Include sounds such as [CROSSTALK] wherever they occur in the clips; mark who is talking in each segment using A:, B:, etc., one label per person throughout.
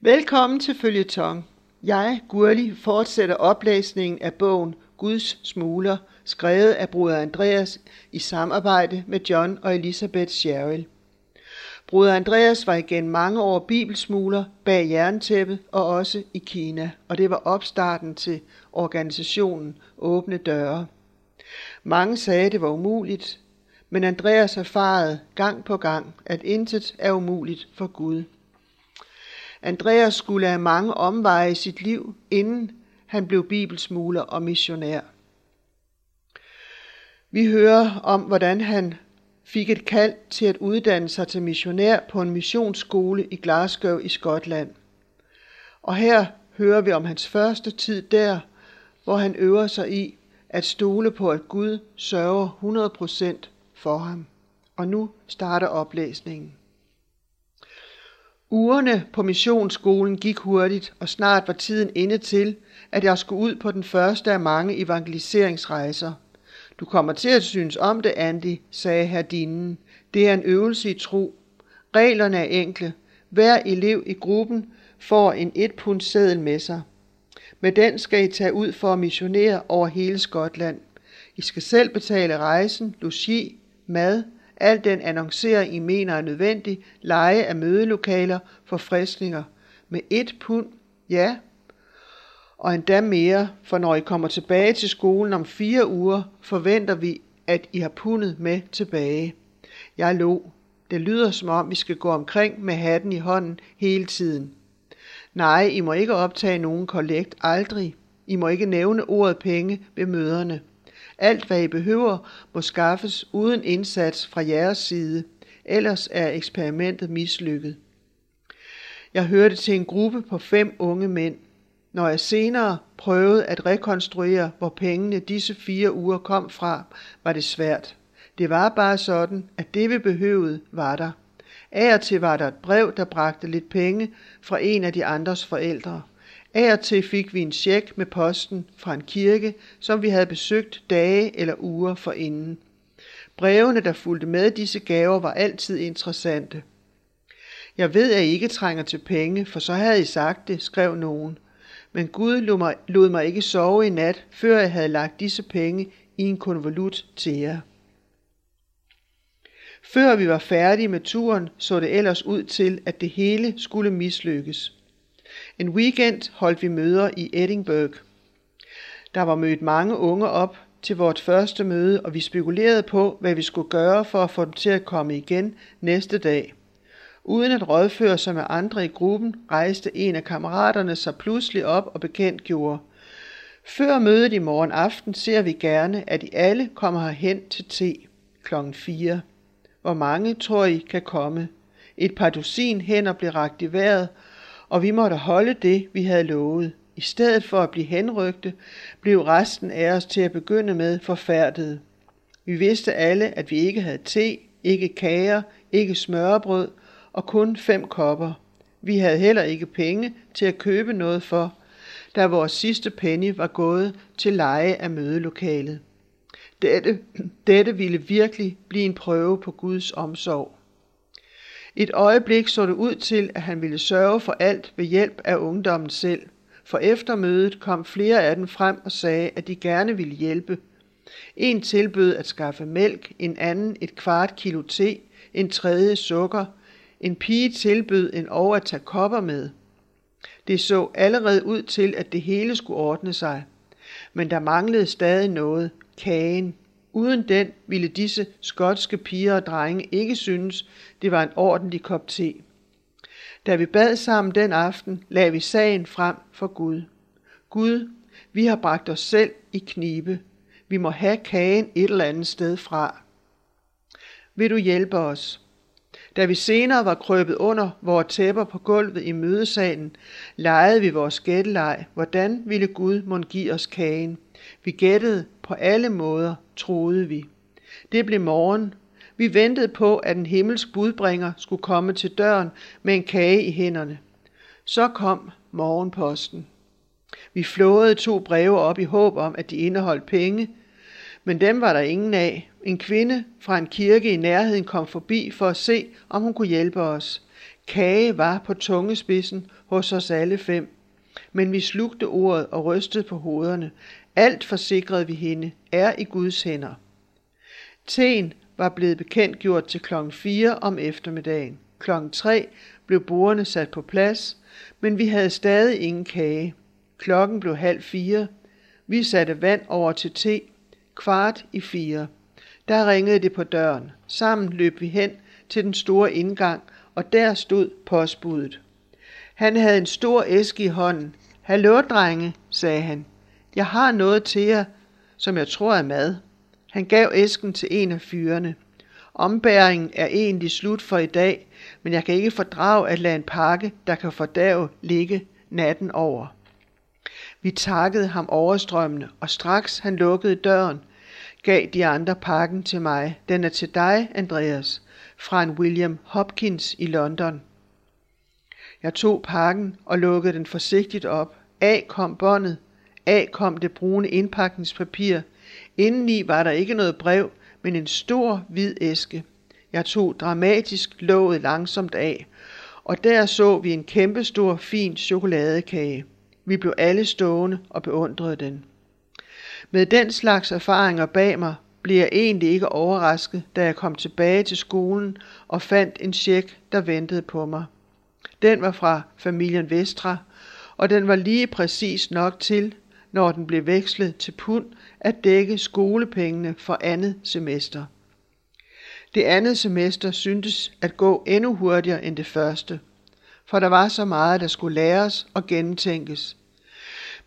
A: Velkommen til Følgetong. Jeg, Gurli, fortsætter oplæsningen af bogen Guds Smugler, skrevet af bruder Andreas i samarbejde med John og Elisabeth Sherrill. Bruder Andreas var igen mange år bibelsmugler bag jerntæppet og også i Kina, og det var opstarten til organisationen Åbne Døre. Mange sagde, det var umuligt, men Andreas erfarede gang på gang, at intet er umuligt for Gud. Andreas skulle have mange omveje i sit liv, inden han blev bibelsmugler og missionær. Vi hører om, hvordan han fik et kald til at uddanne sig til missionær på en missionsskole i Glasgow i Skotland. Og her hører vi om hans første tid der, hvor han øver sig i at stole på, at Gud sørger 100% for ham. Og nu starter oplæsningen. Ugerne på missionsskolen gik hurtigt, og snart var tiden inde til, at jeg skulle ud på den første af mange evangeliseringsrejser. Du kommer til at synes om det, Andy, sagde herdinden. Det er en øvelse i tro. Reglerne er enkle. Hver elev i gruppen får en et pund seddel med sig. Med den skal I tage ud for at missionere over hele Skotland. I skal selv betale rejsen, logi, mad, al den annoncering, I mener er nødvendig, leje af mødelokaler, forfriskninger. Med et pund, ja, og endda mere, for når I kommer tilbage til skolen om fire uger, forventer vi, at I har pundet med tilbage. Jeg lå. Det lyder som om, vi skal gå omkring med hatten i hånden hele tiden. Nej, I må ikke optage nogen kollekt, aldrig. I må ikke nævne ordet penge ved møderne. Alt hvad I behøver må skaffes uden indsats fra jeres side, ellers er eksperimentet mislykket. Jeg hørte til en gruppe på fem unge mænd. Når jeg senere prøvede at rekonstruere, hvor pengene disse fire uger kom fra, var det svært. Det var bare sådan, at det vi behøvede var der. Af og til var der et brev, der bragte lidt penge fra en af de andres forældre. Af og til fik vi en check med posten fra en kirke, som vi havde besøgt dage eller uger forinden. Brevene, der fulgte med disse gaver, var altid interessante. Jeg ved, at I ikke trænger til penge, for så havde I sagt det, skrev nogen. Men Gud lod mig, lod mig ikke sove i nat, før jeg havde lagt disse penge i en konvolut til jer. Før vi var færdige med turen, så det ellers ud til, at det hele skulle mislykkes. En weekend holdt vi møder i Edinburgh. Der var mødt mange unge op til vort første møde, og vi spekulerede på, hvad vi skulle gøre for at få dem til at komme igen næste dag. Uden at rådføre sig med andre i gruppen, rejste en af kammeraterne sig pludselig op og bekendtgjorde. Før mødet i morgen aften ser vi gerne, at I alle kommer herhen til te kl. 4. Hvor mange tror I kan komme? Et par dusin hænder blev ragt i vejret, og vi måtte holde det, vi havde lovet. I stedet for at blive henrygte, blev resten af os til at begynde med forfærdet. Vi vidste alle, at vi ikke havde te, ikke kager, ikke smørbrød og kun fem kopper. Vi havde heller ikke penge til at købe noget for, da vores sidste penny var gået til leje af mødelokalet. Dette, [CLEARS THROAT] dette ville virkelig blive en prøve på Guds omsorg. Et øjeblik så det ud til, at han ville sørge for alt ved hjælp af ungdommen selv. For efter mødet kom flere af dem frem og sagde, at de gerne ville hjælpe. En tilbød at skaffe mælk, en anden et kvart kilo te, en tredje sukker. En pige tilbød en over at tage kopper med. Det så allerede ud til, at det hele skulle ordne sig. Men der manglede stadig noget, kagen. Uden den ville disse skotske piger og drenge ikke synes, det var en ordentlig kop te. Da vi bad sammen den aften, lagde vi sagen frem for Gud. Gud, vi har bragt os selv i knibe. Vi må have kagen et eller andet sted fra. Vil du hjælpe os? Da vi senere var krøbet under vores tæpper på gulvet i mødesalen, legede vi vores gætteleg, hvordan ville Gud mon give os kagen. Vi gættede på alle måder, troede vi. Det blev morgen. Vi ventede på, at en himmelsk budbringer skulle komme til døren med en kage i hænderne. Så kom morgenposten. Vi flåede to breve op i håb om, at de indeholdt penge, men dem var der ingen af. En kvinde fra en kirke i nærheden kom forbi for at se, om hun kunne hjælpe os. Kage var på tungespidsen hos os alle fem. Men vi slugte ordet og rystede på hovederne. Alt forsikrede vi hende er i Guds hænder. Teen var blevet bekendt gjort til klokken 4 om eftermiddagen. Klokken 3 blev bordene sat på plads, men vi havde stadig ingen kage. Klokken blev halv fire. Vi satte vand over til te. Kvart i fire. Der ringede det på døren. Sammen løb vi hen til den store indgang, og der stod postbuddet. Han havde en stor æske i hånden. Hallo, drenge, sagde han. Jeg har noget til jer, som jeg tror er mad. Han gav æsken til en af fyrene. Ombæringen er egentlig slut for i dag, men jeg kan ikke fordrage at lade en pakke, der kan fordave, ligge natten over. Vi takkede ham overstrømmende, og straks han lukkede døren, gav de andre pakken til mig. Den er til dig, Andreas, fra en William Hopkins i London. Jeg tog pakken og lukkede den forsigtigt op. Af kom båndet. Af kom det brune indpakningspapir. Indeni var der ikke noget brev, men en stor hvid æske. Jeg tog dramatisk låget langsomt af, og der så vi en kæmpestor fin chokoladekage. Vi blev alle stående og beundrede den. Med den slags erfaringer bag mig, blev jeg egentlig ikke overrasket, da jeg kom tilbage til skolen og fandt en check, der ventede på mig. Den var fra familien Vestra, og den var lige præcis nok til, når den blev vekslet til pund, at dække skolepengene for andet semester. Det andet semester syntes at gå endnu hurtigere end det første, for der var så meget, der skulle læres og gennemtænkes.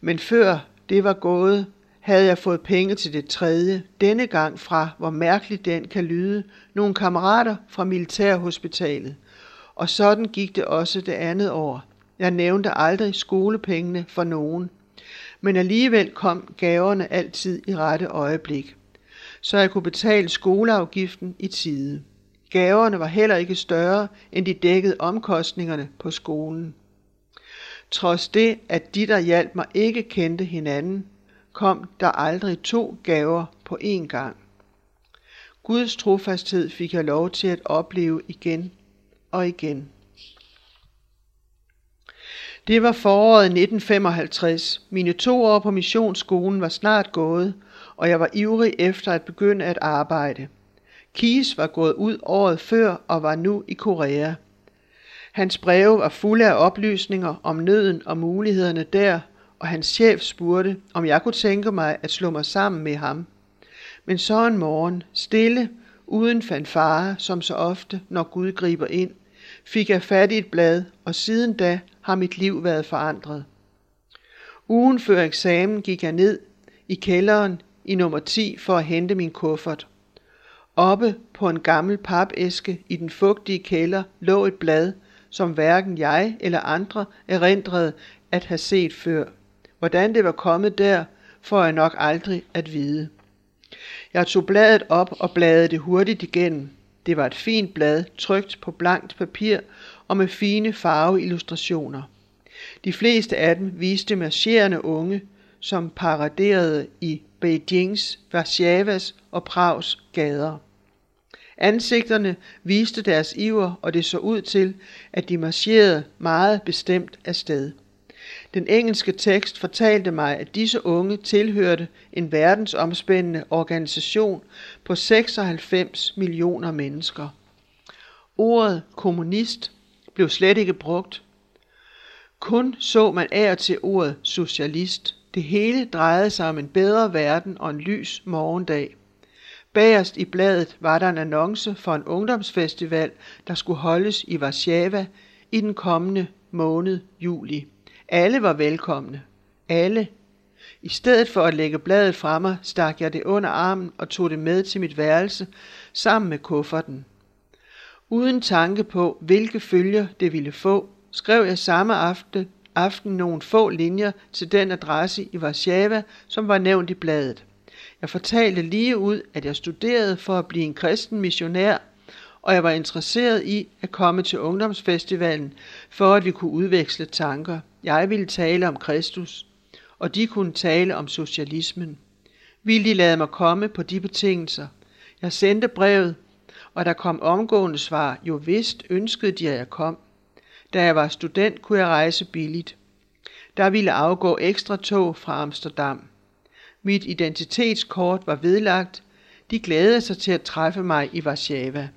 A: Men før det var gået, havde jeg fået penge til det tredje, denne gang fra, hvor mærkeligt den kan lyde, nogle kammerater fra militærhospitalet. Og sådan gik det også det andet år. Jeg nævnte aldrig skolepengene for nogen. Men alligevel kom gaverne altid i rette øjeblik. Så jeg kunne betale skoleafgiften i tide. Gaverne var heller ikke større, end de dækkede omkostningerne på skolen. Trods det, at de, der hjalp mig, ikke kendte hinanden, kom der aldrig to gaver på én gang. Guds trofasthed fik jeg lov til at opleve igen og igen. Det var foråret 1955. Mine to år på missionsskolen var snart gået, og jeg var ivrig efter at begynde at arbejde. Kies var gået ud året før og var nu i Korea. Hans breve var fulde af oplysninger om nøden og mulighederne der, og hans chef spurgte, om jeg kunne tænke mig at slå mig sammen med ham. Men så en morgen, stille, uden fanfare, som så ofte, når Gud griber ind, fik jeg fat i et blad, og siden da har mit liv været forandret. Ugen før eksamen gik jeg ned i kælderen i nummer 10 for at hente min kuffert. Oppe på en gammel papæske i den fugtige kælder lå et blad, som hverken jeg eller andre erindrede at have set før. Hvordan det var kommet der, får jeg nok aldrig at vide. Jeg tog bladet op og bladede det hurtigt igennem. Det var et fint blad, trygt på blankt papir og med fine farveillustrationer. De fleste af dem viste marcherende unge, som paraderede i Beijings, Varsjavas og Prags gader. Ansigterne viste deres iver, og det så ud til, at de marcherede meget bestemt afsted. Den engelske tekst fortalte mig, at disse unge tilhørte en verdensomspændende organisation på 96 millioner mennesker. Ordet kommunist blev slet ikke brugt. Kun så man af til ordet socialist. Det hele drejede sig om en bedre verden og en lys morgendag. Bagerst i bladet var der en annonce for en ungdomsfestival, der skulle holdes i Warszawa i den kommende måned juli. Alle var velkomne. Alle. I stedet for at lægge bladet fra mig, stak jeg det under armen og tog det med til mit værelse sammen med kufferten. Uden tanke på, hvilke følger det ville få, skrev jeg samme aften, aften nogle få linjer til den adresse i Warszawa, som var nævnt i bladet. Jeg fortalte lige ud, at jeg studerede for at blive en kristen missionær, og jeg var interesseret i at komme til ungdomsfestivalen, for at vi kunne udveksle tanker. Jeg ville tale om Kristus, og de kunne tale om socialismen. Ville de lade mig komme på de betingelser? Jeg sendte brevet, og der kom omgående svar, jo vist ønskede de, at jeg kom. Da jeg var student, kunne jeg rejse billigt. Der ville afgå ekstra tog fra Amsterdam. Mit identitetskort var vedlagt. De glædede sig til at træffe mig i Warszawa.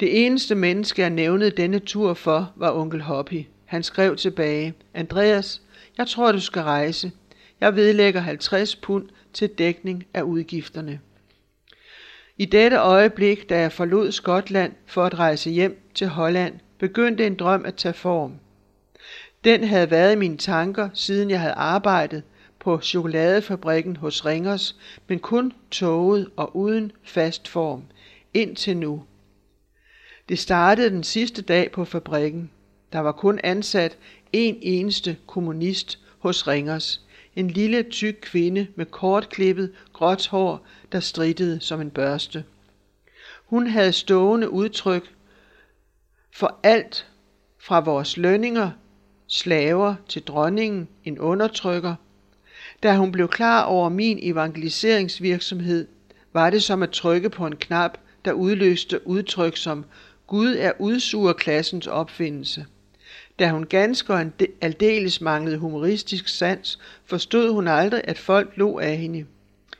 A: Det eneste menneske, jeg nævnede denne tur for, var onkel Hoppy. Han skrev tilbage, Andreas, jeg tror, du skal rejse. Jeg vedlægger 50 pund til dækning af udgifterne. I dette øjeblik, da jeg forlod Skotland for at rejse hjem til Holland, begyndte en drøm at tage form. Den havde været i mine tanker, siden jeg havde arbejdet på chokoladefabrikken hos Ringers, men kun tåget og uden fast form, indtil nu. Det startede den sidste dag på fabrikken. Der var kun ansat en eneste kommunist hos Ringers. En lille tyk kvinde med kortklippet gråt hår, der strittede som en børste. Hun havde stående udtryk for alt fra vores lønninger, slaver til dronningen, en undertrykker. Da hun blev klar over min evangeliseringsvirksomhed, var det som at trykke på en knap, der udløste udtryk som Gud er udsuger klassens opfindelse. Da hun ganske og aldeles manglede humoristisk sans, forstod hun aldrig, at folk lå af hende.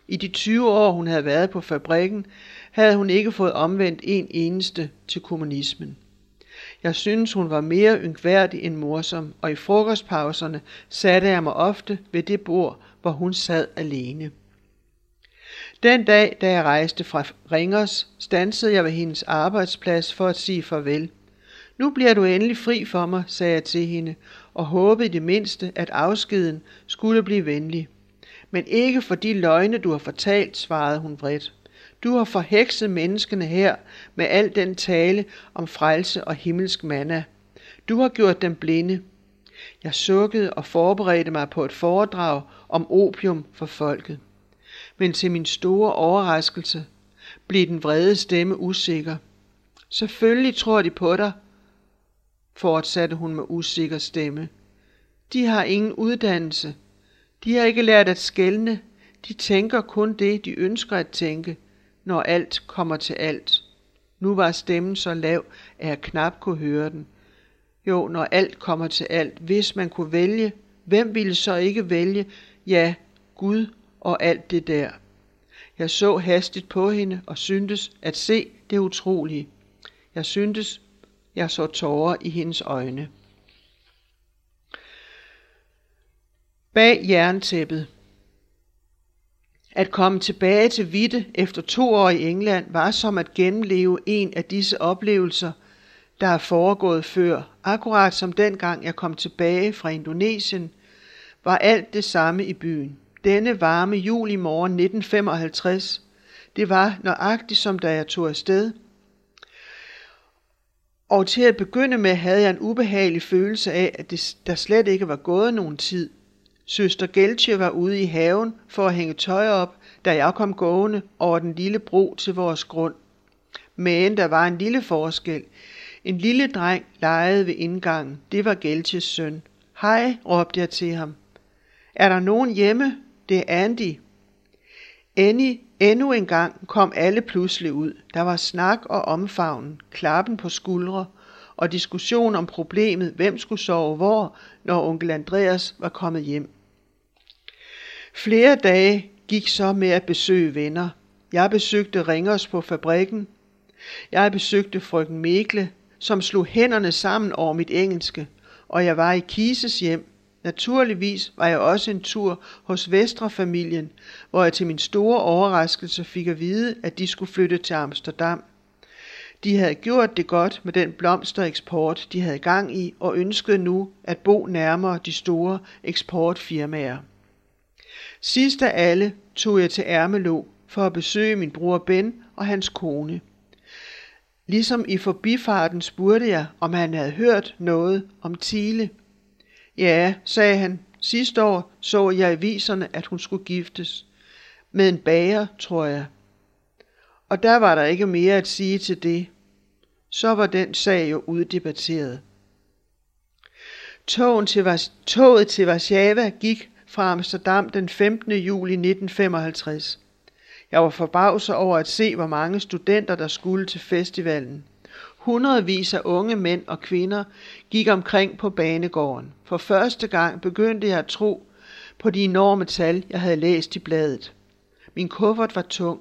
A: I de 20 år, hun havde været på fabrikken, havde hun ikke fået omvendt en eneste til kommunismen. Jeg synes, hun var mere yngværdig end morsom, og i frokostpauserne satte jeg mig ofte ved det bord, hvor hun sad alene. Den dag, da jeg rejste fra Ringers, stansede jeg ved hendes arbejdsplads for at sige farvel. Nu bliver du endelig fri for mig, sagde jeg til hende, og håbede i det mindste, at afskeden skulle blive venlig. Men ikke for de løgne, du har fortalt, svarede hun vredt. Du har forhekset menneskene her med al den tale om frelse og himmelsk manna. Du har gjort dem blinde. Jeg sukkede og forberedte mig på et foredrag om opium for folket. Men til min store overraskelse blev den vrede stemme usikker. Selvfølgelig tror de på dig, fortsatte hun med usikker stemme. De har ingen uddannelse. De har ikke lært at skælne. De tænker kun det, de ønsker at tænke, når alt kommer til alt. Nu var stemmen så lav, at jeg knap kunne høre den. Jo, når alt kommer til alt, hvis man kunne vælge, hvem ville så ikke vælge? Ja, Gud og alt det der. Jeg så hastigt på hende og syntes at se det utrolige. Jeg syntes, jeg så tårer i hendes øjne. Bag jerntæppet. At komme tilbage til Vitte efter to år i England var som at gennemleve en af disse oplevelser, der er foregået før. Akkurat som dengang jeg kom tilbage fra Indonesien, var alt det samme i byen. Denne varme julimorgen 1955, det var nøjagtigt som da jeg tog afsted – og til at begynde med havde jeg en ubehagelig følelse af, at det, der slet ikke var gået nogen tid. Søster Geltje var ude i haven for at hænge tøj op, da jeg kom gående over den lille bro til vores grund. Men der var en lille forskel. En lille dreng legede ved indgangen. Det var Geltjes søn. Hej, råbte jeg til ham. Er der nogen hjemme? Det er Andy. Annie Endnu en gang kom alle pludselig ud. Der var snak og omfavnen, klappen på skuldre og diskussion om problemet, hvem skulle sove hvor, når onkel Andreas var kommet hjem. Flere dage gik så med at besøge venner. Jeg besøgte Ringers på fabrikken. Jeg besøgte frøken Mekle, som slog hænderne sammen over mit engelske, og jeg var i Kises hjem, Naturligvis var jeg også en tur hos Vestre-familien, hvor jeg til min store overraskelse fik at vide, at de skulle flytte til Amsterdam. De havde gjort det godt med den blomstereksport, de havde gang i, og ønskede nu at bo nærmere de store eksportfirmaer. Sidst af alle tog jeg til Ermelo for at besøge min bror Ben og hans kone. Ligesom i forbifarten spurgte jeg, om han havde hørt noget om Tile. Ja, sagde han, sidste år så jeg i viserne, at hun skulle giftes. Med en bager, tror jeg. Og der var der ikke mere at sige til det. Så var den sag jo uddebatteret. Toget til, toget til Warszawa gik fra Amsterdam den 15. juli 1955. Jeg var forbavset over at se, hvor mange studenter der skulle til festivalen. Hundredvis af unge mænd og kvinder gik omkring på banegården. For første gang begyndte jeg at tro på de enorme tal, jeg havde læst i bladet. Min kuffert var tung.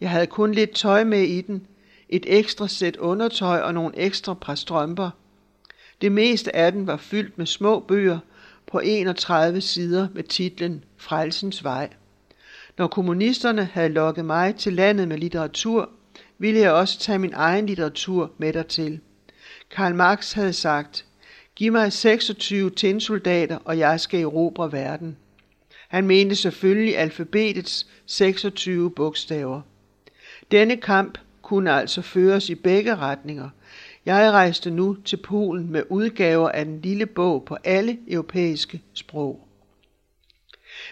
A: Jeg havde kun lidt tøj med i den, et ekstra sæt undertøj og nogle ekstra par strømper. Det meste af den var fyldt med små bøger på 31 sider med titlen Frelsens Vej. Når kommunisterne havde lokket mig til landet med litteratur, ville jeg også tage min egen litteratur med dertil. Karl Marx havde sagt, giv mig 26 tinsoldater, og jeg skal erobre verden. Han mente selvfølgelig alfabetets 26 bogstaver. Denne kamp kunne altså føres i begge retninger. Jeg rejste nu til Polen med udgaver af den lille bog på alle europæiske sprog.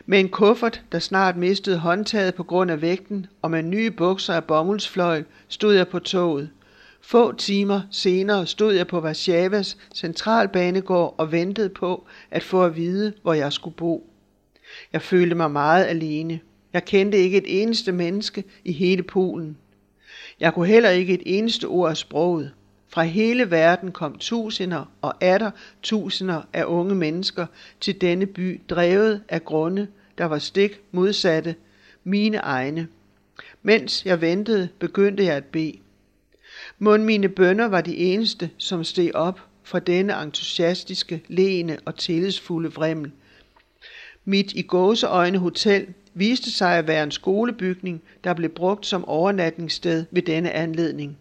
A: Med en kuffert, der snart mistede håndtaget på grund af vægten, og med nye bukser af bomuldsfløjl, stod jeg på toget. Få timer senere stod jeg på Varsjavas centralbanegård og ventede på at få at vide, hvor jeg skulle bo. Jeg følte mig meget alene. Jeg kendte ikke et eneste menneske i hele Polen. Jeg kunne heller ikke et eneste ord af sproget. Fra hele verden kom tusinder og atter tusinder af unge mennesker til denne by, drevet af grunde, der var stik modsatte mine egne. Mens jeg ventede, begyndte jeg at bede. Mund mine bønder var de eneste, som steg op fra denne entusiastiske, leende og tillidsfulde vrimmel. Mit i gåseøjne hotel viste sig at være en skolebygning, der blev brugt som overnatningssted ved denne anledning.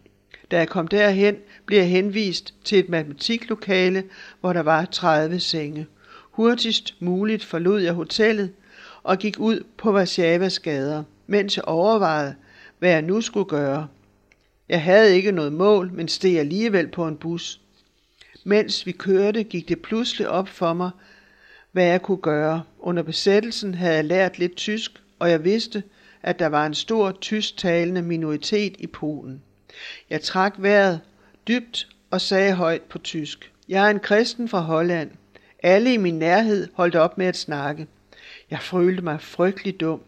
A: Da jeg kom derhen, blev jeg henvist til et matematiklokale, hvor der var 30 senge. Hurtigst muligt forlod jeg hotellet og gik ud på Varsjavas gader, mens jeg overvejede, hvad jeg nu skulle gøre. Jeg havde ikke noget mål, men steg alligevel på en bus. Mens vi kørte, gik det pludselig op for mig, hvad jeg kunne gøre. Under besættelsen havde jeg lært lidt tysk, og jeg vidste, at der var en stor tysktalende minoritet i Polen. Jeg trak vejret dybt og sagde højt på tysk. Jeg er en kristen fra Holland. Alle i min nærhed holdt op med at snakke. Jeg følte mig frygtelig dum.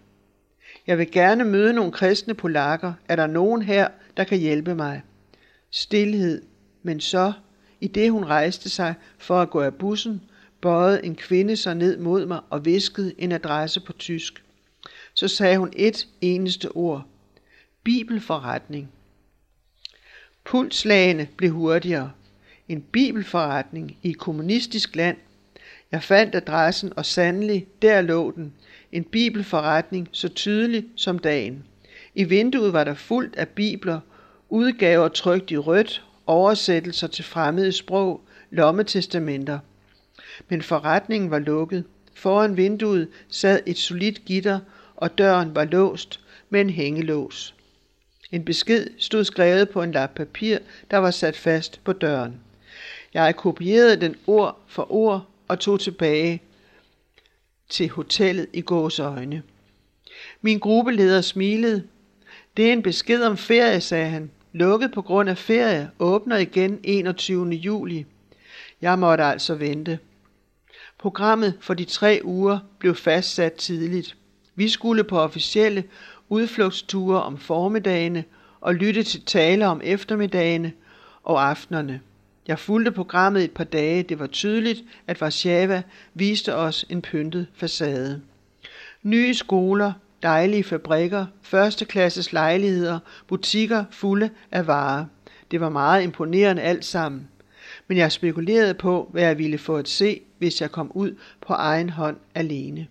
A: Jeg vil gerne møde nogle kristne polakker. Er der nogen her, der kan hjælpe mig? Stilhed. Men så, i det hun rejste sig for at gå af bussen, bøjede en kvinde sig ned mod mig og viskede en adresse på tysk. Så sagde hun et eneste ord. Bibelforretning. Pulslagene blev hurtigere. En bibelforretning i et kommunistisk land. Jeg fandt adressen, og sandelig, der lå den. En bibelforretning så tydelig som dagen. I vinduet var der fuldt af bibler, udgaver trygt i rødt, oversættelser til fremmede sprog, lommetestamenter. Men forretningen var lukket. Foran vinduet sad et solidt gitter, og døren var låst med en hængelås. En besked stod skrevet på en lap papir, der var sat fast på døren. Jeg kopierede den ord for ord og tog tilbage til hotellet i gåsøjne. Min gruppeleder smilede. Det er en besked om ferie, sagde han. Lukket på grund af ferie, åbner igen 21. juli. Jeg måtte altså vente. Programmet for de tre uger blev fastsat tidligt. Vi skulle på officielle udflugtsture om formiddagene og lytte til taler om eftermiddagene og aftenerne. Jeg fulgte programmet et par dage. Det var tydeligt, at Warszawa viste os en pyntet facade. Nye skoler, dejlige fabrikker, førsteklasses lejligheder, butikker fulde af varer. Det var meget imponerende alt sammen. Men jeg spekulerede på, hvad jeg ville få at se, hvis jeg kom ud på egen hånd alene.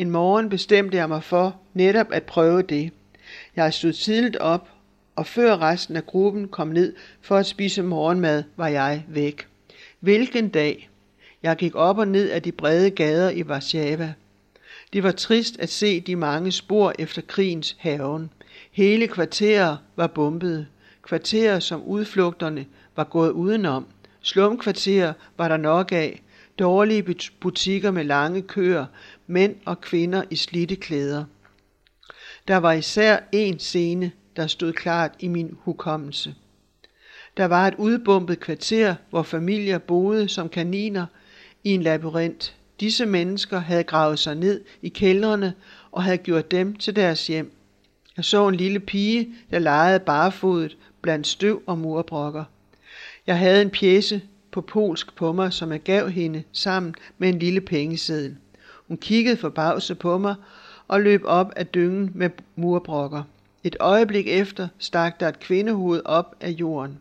A: En morgen bestemte jeg mig for netop at prøve det. Jeg stod tidligt op, og før resten af gruppen kom ned for at spise morgenmad, var jeg væk. Hvilken dag! Jeg gik op og ned af de brede gader i Warszawa. Det var trist at se de mange spor efter krigens haven. Hele kvarterer var bombet. Kvarterer, som udflugterne var gået udenom. Slumkvarterer var der nok af. Dårlige butikker med lange køer, mænd og kvinder i slidte klæder. Der var især en scene, der stod klart i min hukommelse. Der var et udbumpet kvarter, hvor familier boede som kaniner i en labyrint. Disse mennesker havde gravet sig ned i kældrene og havde gjort dem til deres hjem. Jeg så en lille pige, der legede barefodet blandt støv og murbrokker. Jeg havde en pjæse på polsk på mig, som jeg gav hende sammen med en lille pengeseddel. Hun kiggede forbavset på mig og løb op af dyngen med murbrokker. Et øjeblik efter stak der et kvindehoved op af jorden.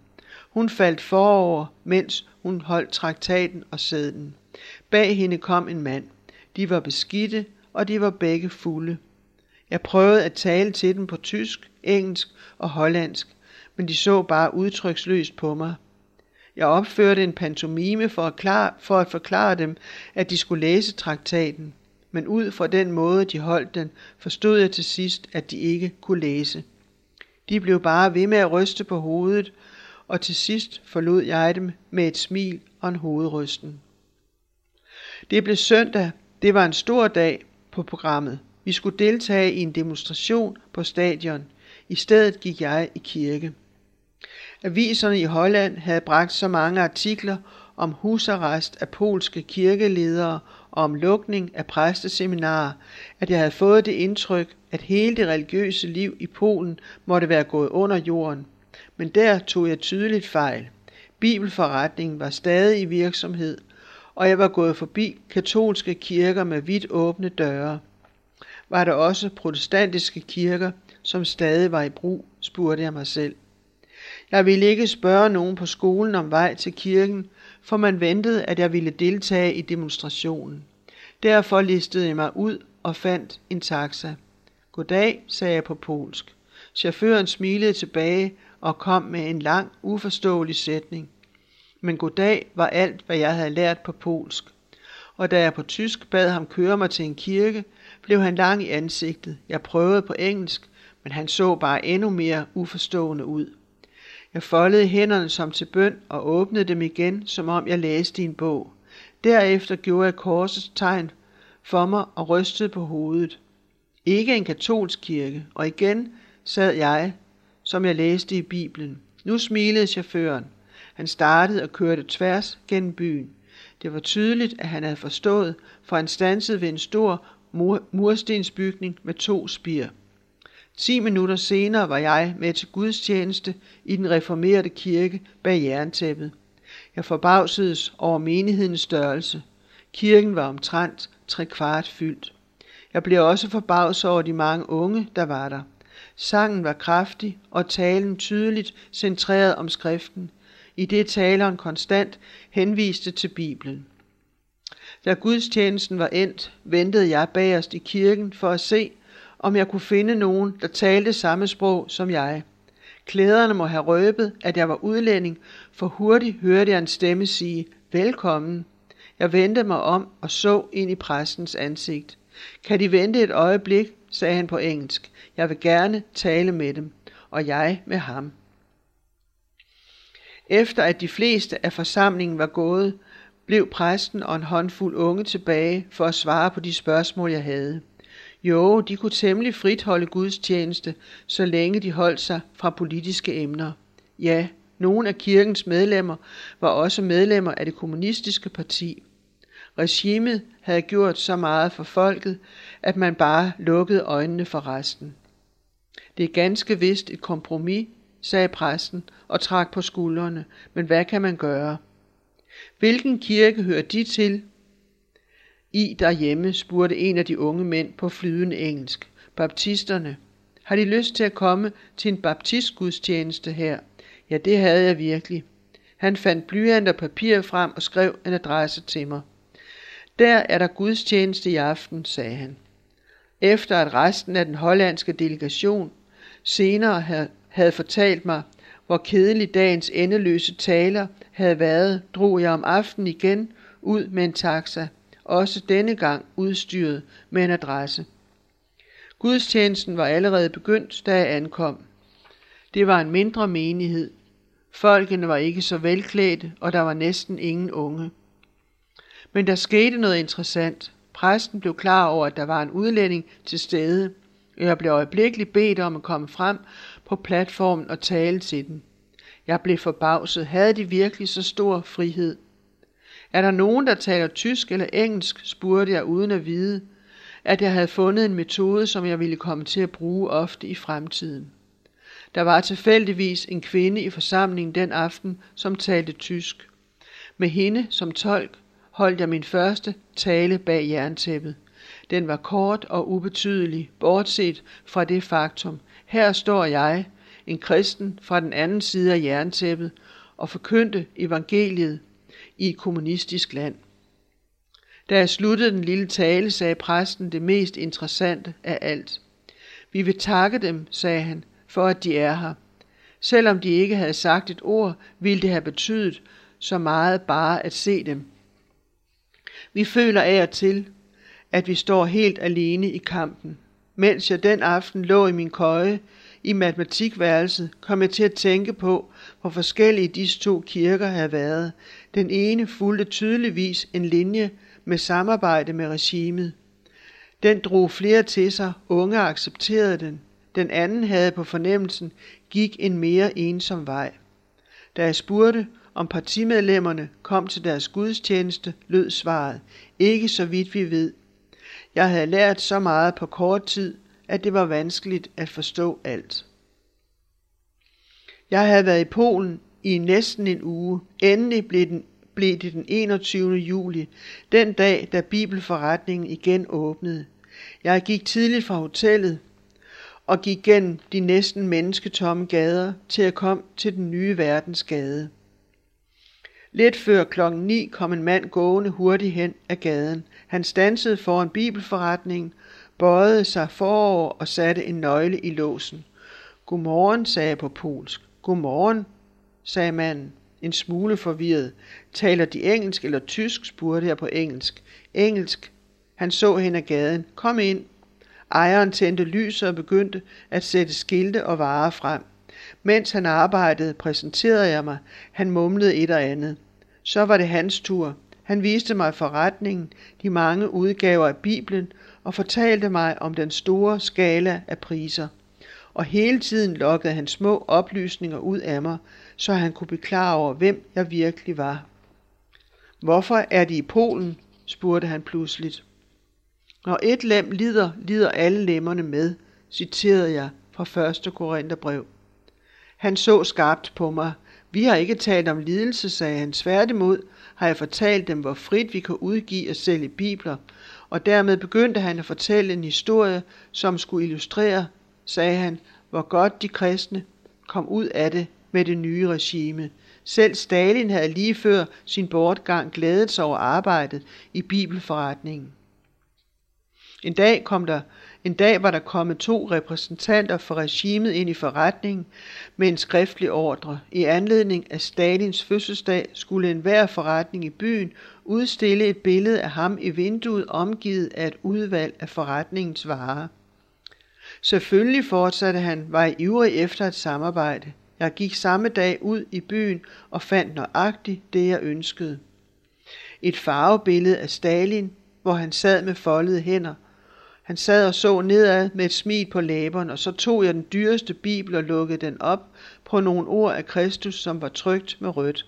A: Hun faldt forover, mens hun holdt traktaten og sæden. Bag hende kom en mand. De var beskidte, og de var begge fulde. Jeg prøvede at tale til dem på tysk, engelsk og hollandsk, men de så bare udtryksløst på mig. Jeg opførte en pantomime for at, klar, for at forklare dem, at de skulle læse traktaten, men ud fra den måde, de holdt den, forstod jeg til sidst, at de ikke kunne læse. De blev bare ved med at ryste på hovedet, og til sidst forlod jeg dem med et smil og en hovedrysten. Det blev søndag. Det var en stor dag på programmet. Vi skulle deltage i en demonstration på stadion. I stedet gik jeg i kirke. Aviserne i Holland havde bragt så mange artikler om husarrest af polske kirkeledere og om lukning af præsteseminarer, at jeg havde fået det indtryk, at hele det religiøse liv i Polen måtte være gået under jorden. Men der tog jeg tydeligt fejl. Bibelforretningen var stadig i virksomhed, og jeg var gået forbi katolske kirker med vidt åbne døre. Var der også protestantiske kirker, som stadig var i brug, spurgte jeg mig selv. Jeg ville ikke spørge nogen på skolen om vej til kirken, for man ventede, at jeg ville deltage i demonstrationen. Derfor listede jeg mig ud og fandt en taxa. Goddag, sagde jeg på polsk. Chaufføren smilede tilbage og kom med en lang, uforståelig sætning. Men goddag var alt, hvad jeg havde lært på polsk. Og da jeg på tysk bad ham køre mig til en kirke, blev han lang i ansigtet. Jeg prøvede på engelsk, men han så bare endnu mere uforstående ud. Jeg foldede hænderne som til bøn og åbnede dem igen, som om jeg læste i en bog. Derefter gjorde jeg korsets tegn for mig og rystede på hovedet. Ikke en katolsk kirke, og igen sad jeg, som jeg læste i Bibelen. Nu smilede chaufføren. Han startede og kørte tværs gennem byen. Det var tydeligt, at han havde forstået, for han stansede ved en stor mur- murstensbygning med to spir. Ti minutter senere var jeg med til gudstjeneste i den reformerede kirke bag jerntæppet. Jeg forbavsedes over menighedens størrelse. Kirken var omtrent tre kvart fyldt. Jeg blev også forbavset over de mange unge, der var der. Sangen var kraftig og talen tydeligt centreret om skriften, i det taleren konstant henviste til Bibelen. Da gudstjenesten var endt, ventede jeg bagerst i kirken for at se, om jeg kunne finde nogen, der talte samme sprog som jeg. Klæderne må have røbet, at jeg var udlænding, for hurtigt hørte jeg en stemme sige, velkommen. Jeg vendte mig om og så ind i præstens ansigt. Kan de vente et øjeblik, sagde han på engelsk. Jeg vil gerne tale med dem, og jeg med ham. Efter at de fleste af forsamlingen var gået, blev præsten og en håndfuld unge tilbage for at svare på de spørgsmål, jeg havde. Jo, de kunne temmelig frit holde gudstjeneste, så længe de holdt sig fra politiske emner. Ja, nogle af kirkens medlemmer var også medlemmer af det kommunistiske parti. Regimet havde gjort så meget for folket, at man bare lukkede øjnene for resten. Det er ganske vist et kompromis, sagde præsten og trak på skuldrene, men hvad kan man gøre? Hvilken kirke hører de til? I derhjemme, spurgte en af de unge mænd på flydende engelsk. Baptisterne. Har de lyst til at komme til en baptistgudstjeneste her? Ja, det havde jeg virkelig. Han fandt blyant og papir frem og skrev en adresse til mig. Der er der gudstjeneste i aften, sagde han. Efter at resten af den hollandske delegation senere havde fortalt mig, hvor kedelig dagens endeløse taler havde været, drog jeg om aftenen igen ud med en taxa, også denne gang udstyret med en adresse. Gudstjenesten var allerede begyndt, da jeg ankom. Det var en mindre menighed. Folkene var ikke så velklædte, og der var næsten ingen unge. Men der skete noget interessant. Præsten blev klar over, at der var en udlænding til stede. Jeg blev øjeblikkeligt bedt om at komme frem på platformen og tale til dem. Jeg blev forbavset. Havde de virkelig så stor frihed? Er der nogen, der taler tysk eller engelsk, spurgte jeg uden at vide, at jeg havde fundet en metode, som jeg ville komme til at bruge ofte i fremtiden. Der var tilfældigvis en kvinde i forsamlingen den aften, som talte tysk. Med hende som tolk holdt jeg min første tale bag jerntæppet. Den var kort og ubetydelig, bortset fra det faktum. Her står jeg, en kristen fra den anden side af jerntæppet, og forkyndte evangeliet i et kommunistisk land. Da jeg sluttede den lille tale, sagde præsten det mest interessante af alt. Vi vil takke dem, sagde han, for at de er her. Selvom de ikke havde sagt et ord, ville det have betydet så meget bare at se dem. Vi føler af og til, at vi står helt alene i kampen. Mens jeg den aften lå i min køje i matematikværelset, kom jeg til at tænke på, hvor forskellige disse to kirker havde været. Den ene fulgte tydeligvis en linje med samarbejde med regimet. Den drog flere til sig, unge accepterede den. Den anden havde på fornemmelsen gik en mere ensom vej. Da jeg spurgte, om partimedlemmerne kom til deres gudstjeneste, lød svaret, ikke så vidt vi ved. Jeg havde lært så meget på kort tid, at det var vanskeligt at forstå alt. Jeg havde været i Polen i næsten en uge. Endelig blev, den, blev det den 21. juli, den dag, da bibelforretningen igen åbnede. Jeg gik tidligt fra hotellet og gik gennem de næsten mennesketomme gader til at komme til den nye verdens gade. Lidt før klokken 9 kom en mand gående hurtigt hen ad gaden. Han stansede foran bibelforretningen, bøjede sig forover og satte en nøgle i låsen. Godmorgen, sagde jeg på polsk. Godmorgen, sagde manden, en smule forvirret. Taler de engelsk eller tysk, spurgte jeg på engelsk. Engelsk. Han så hen ad gaden. Kom ind. Ejeren tændte lyset og begyndte at sætte skilte og varer frem. Mens han arbejdede, præsenterede jeg mig. Han mumlede et og andet. Så var det hans tur. Han viste mig forretningen, de mange udgaver af Bibelen og fortalte mig om den store skala af priser. Og hele tiden lokkede han små oplysninger ud af mig, så han kunne blive klar over, hvem jeg virkelig var. Hvorfor er de i Polen? spurgte han pludseligt. Når et lem lider, lider alle lemmerne med, citerede jeg fra 1. Korintherbrev. Han så skarpt på mig. Vi har ikke talt om lidelse, sagde han. Sværtimod har jeg fortalt dem, hvor frit vi kan udgive og sælge bibler, og dermed begyndte han at fortælle en historie, som skulle illustrere, sagde han, hvor godt de kristne kom ud af det med det nye regime. Selv Stalin havde lige før sin bortgang glædet sig over arbejdet i bibelforretningen. En dag, kom der, en dag var der kommet to repræsentanter for regimet ind i forretningen med en skriftlig ordre. I anledning af Stalins fødselsdag skulle enhver forretning i byen udstille et billede af ham i vinduet omgivet af et udvalg af forretningens varer. Selvfølgelig fortsatte han, var jeg ivrig efter et samarbejde. Jeg gik samme dag ud i byen og fandt nøjagtigt det, jeg ønskede. Et farvebillede af Stalin, hvor han sad med foldede hænder – han sad og så nedad med et smil på læberne, og så tog jeg den dyreste bibel og lukkede den op på nogle ord af Kristus, som var trygt med rødt.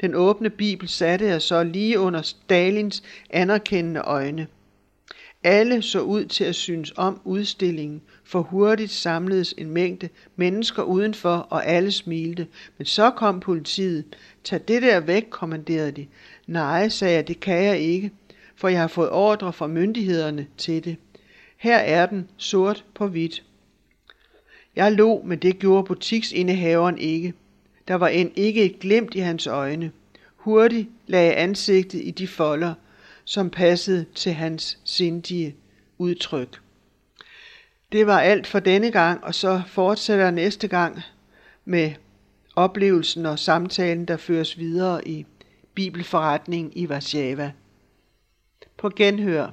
A: Den åbne bibel satte jeg så lige under Stalins anerkendende øjne. Alle så ud til at synes om udstillingen, for hurtigt samledes en mængde mennesker udenfor, og alle smilte. Men så kom politiet. Tag det der væk, kommanderede de. Nej, sagde jeg, det kan jeg ikke, for jeg har fået ordre fra myndighederne til det. Her er den, sort på hvidt. Jeg lå, men det gjorde butiksindehaveren ikke. Der var end ikke et glimt i hans øjne. Hurtigt lagde ansigtet i de folder, som passede til hans sindige udtryk. Det var alt for denne gang, og så fortsætter næste gang med oplevelsen og samtalen, der føres videre i Bibelforretningen i Warszawa. På genhør.